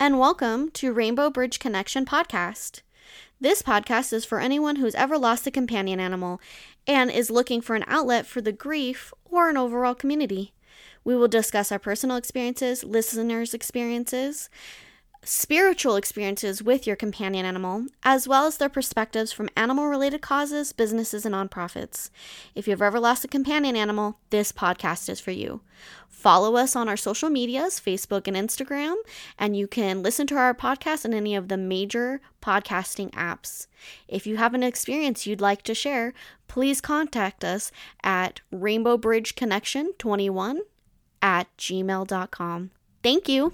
and welcome to Rainbow Bridge Connection podcast. This podcast is for anyone who's ever lost a companion animal and is looking for an outlet for the grief or an overall community. We will discuss our personal experiences, listeners' experiences, spiritual experiences with your companion animal, as well as their perspectives from animal related causes, businesses, and nonprofits. If you've ever lost a companion animal, this podcast is for you. Follow us on our social medias, Facebook and Instagram, and you can listen to our podcast in any of the major podcasting apps. If you have an experience you'd like to share, please contact us at rainbowbridgeconnection21 at gmail.com. Thank you.